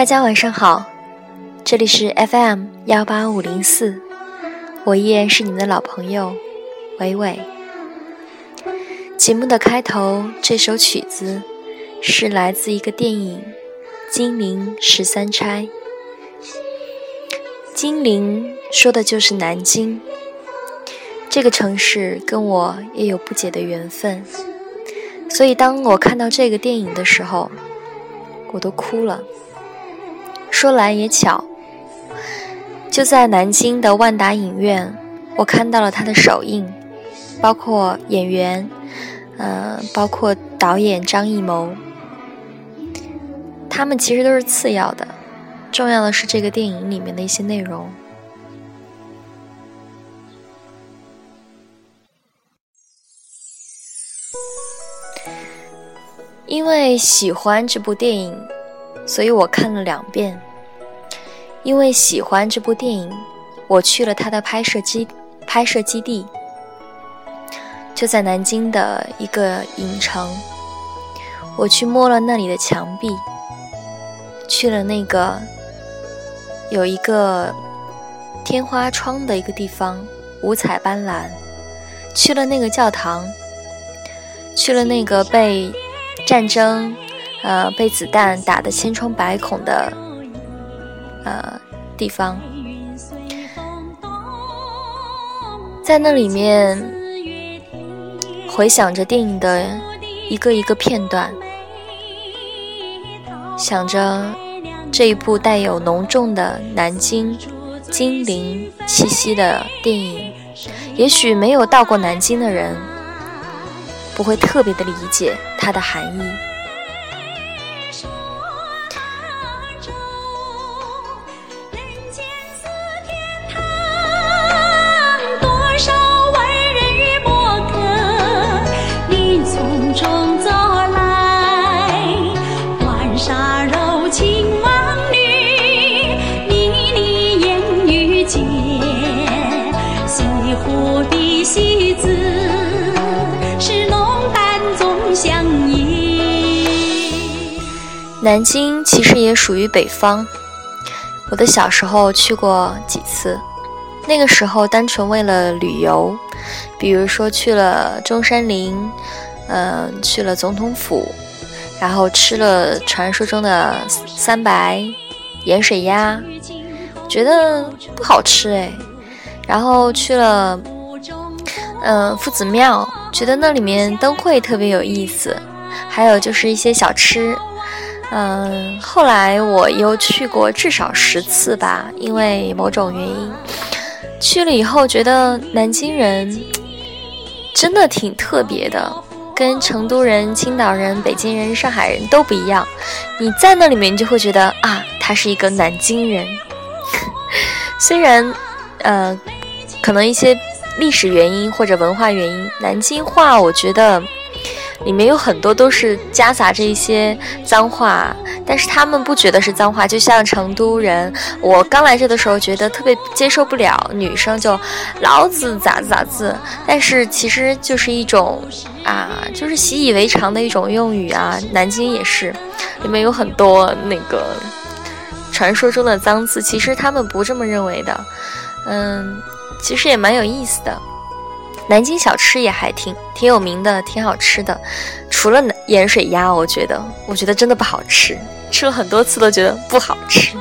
大家晚上好，这里是 FM 幺八五零四，我依然是你们的老朋友伟伟。节目的开头，这首曲子是来自一个电影《金陵十三钗》。金陵说的就是南京，这个城市跟我也有不解的缘分，所以当我看到这个电影的时候，我都哭了。说来也巧，就在南京的万达影院，我看到了它的首映，包括演员，呃，包括导演张艺谋，他们其实都是次要的。重要的是这个电影里面的一些内容。因为喜欢这部电影，所以我看了两遍。因为喜欢这部电影，我去了它的拍摄基拍摄基地，就在南京的一个影城。我去摸了那里的墙壁，去了那个。有一个天花窗的一个地方，五彩斑斓。去了那个教堂，去了那个被战争，呃，被子弹打得千疮百孔的，呃，地方，在那里面回想着电影的一个一个片段，想着。这一部带有浓重的南京、金陵气息的电影，也许没有到过南京的人，不会特别的理解它的含义。南京其实也属于北方，我的小时候去过几次，那个时候单纯为了旅游，比如说去了中山陵，嗯，去了总统府，然后吃了传说中的三白盐水鸭，觉得不好吃哎，然后去了，嗯，夫子庙，觉得那里面灯会特别有意思，还有就是一些小吃。嗯，后来我又去过至少十次吧，因为某种原因，去了以后觉得南京人真的挺特别的，跟成都人、青岛人、北京人、上海人都不一样。你在那里面，你就会觉得啊，他是一个南京人。虽然，呃，可能一些历史原因或者文化原因，南京话我觉得。里面有很多都是夹杂着一些脏话，但是他们不觉得是脏话。就像成都人，我刚来这的时候觉得特别接受不了女生就老子咋子咋子，但是其实就是一种啊，就是习以为常的一种用语啊。南京也是，里面有很多那个传说中的脏字，其实他们不这么认为的。嗯，其实也蛮有意思的。南京小吃也还挺挺有名的，挺好吃的。除了盐水鸭，我觉得我觉得真的不好吃，吃了很多次都觉得不好吃。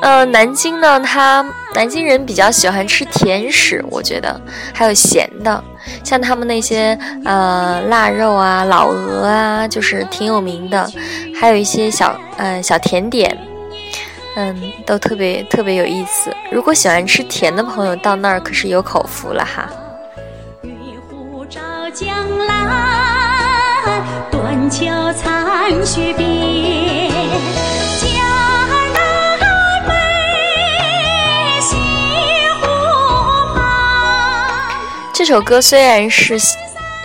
呃，南京呢，它南京人比较喜欢吃甜食，我觉得还有咸的，像他们那些呃腊肉啊、老鹅啊，就是挺有名的。还有一些小呃小甜点，嗯，都特别特别有意思。如果喜欢吃甜的朋友到那儿可是有口福了哈。江南，断桥残雪边，江南美，西湖畔。这首歌虽然是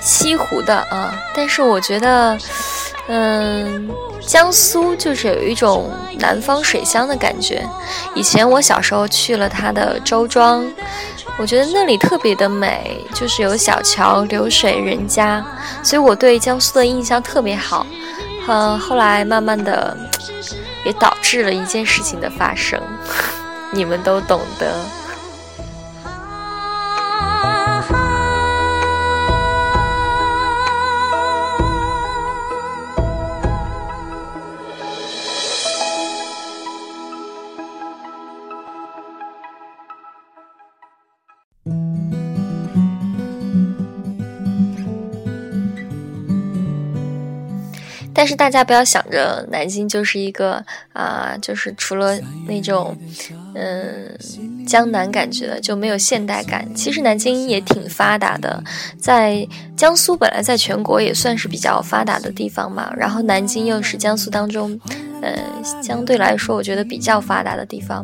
西湖的啊，但是我觉得，嗯，江苏就是有一种南方水乡的感觉。以前我小时候去了它的周庄。我觉得那里特别的美，就是有小桥流水人家，所以我对江苏的印象特别好。嗯，后来慢慢的也导致了一件事情的发生，你们都懂得。但是大家不要想着南京就是一个啊，就是除了那种嗯江南感觉就没有现代感。其实南京也挺发达的，在江苏本来在全国也算是比较发达的地方嘛，然后南京又是江苏当中，呃相对来说我觉得比较发达的地方。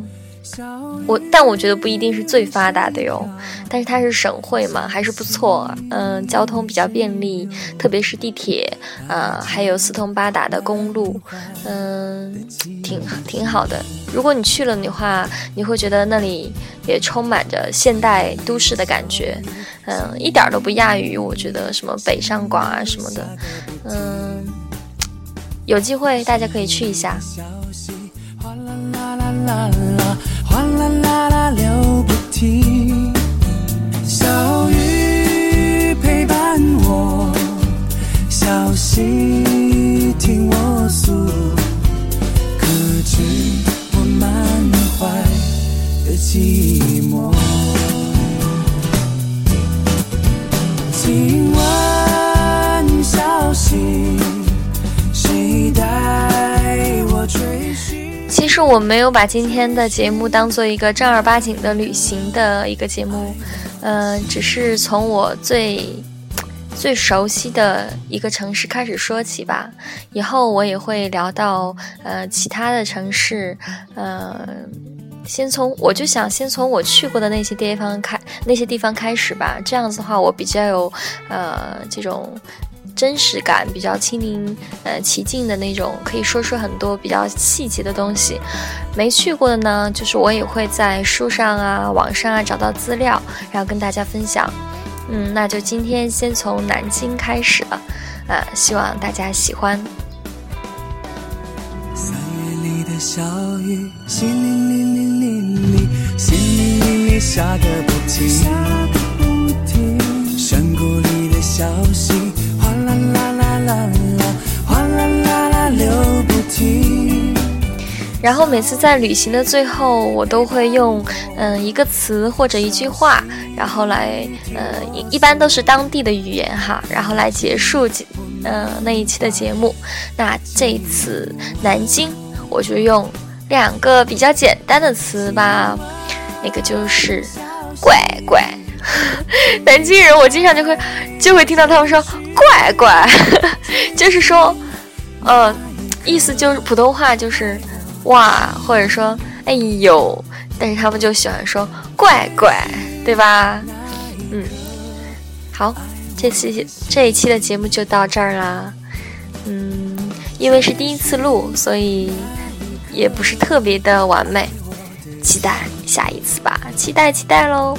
我但我觉得不一定是最发达的哟，但是它是省会嘛，还是不错。嗯，交通比较便利，特别是地铁，啊，还有四通八达的公路，嗯，挺挺好的。如果你去了的话，你会觉得那里也充满着现代都市的感觉，嗯，一点都不亚于我觉得什么北上广啊什么的，嗯，有机会大家可以去一下。哗啦啦啦小雨陪伴我，小溪听我诉，可知我满怀的寂寞。其实我没有把今天的节目当做一个正儿八经的旅行的一个节目，嗯，只是从我最最熟悉的一个城市开始说起吧。以后我也会聊到呃其他的城市，嗯，先从我就想先从我去过的那些地方开那些地方开始吧。这样子的话，我比较有呃这种。真实感比较亲临，呃，其境的那种，可以说出很多比较细节的东西。没去过的呢，就是我也会在书上啊、网上啊找到资料，然后跟大家分享。嗯，那就今天先从南京开始了，呃，希望大家喜欢。三月里的小雨，淅沥沥沥沥沥，淅沥沥沥下个不停，下个不停。然后每次在旅行的最后，我都会用嗯一个词或者一句话，然后来呃一一般都是当地的语言哈，然后来结束嗯那一期的节目。那这一次南京，我就用两个比较简单的词吧，那个就是乖乖。南京人，我经常就会就会听到他们说乖乖，就是说，呃，意思就是普通话就是哇，或者说哎呦，但是他们就喜欢说怪怪，对吧？嗯，好，这次这一期的节目就到这儿啦。嗯，因为是第一次录，所以也不是特别的完美，期待下一次吧，期待期待喽。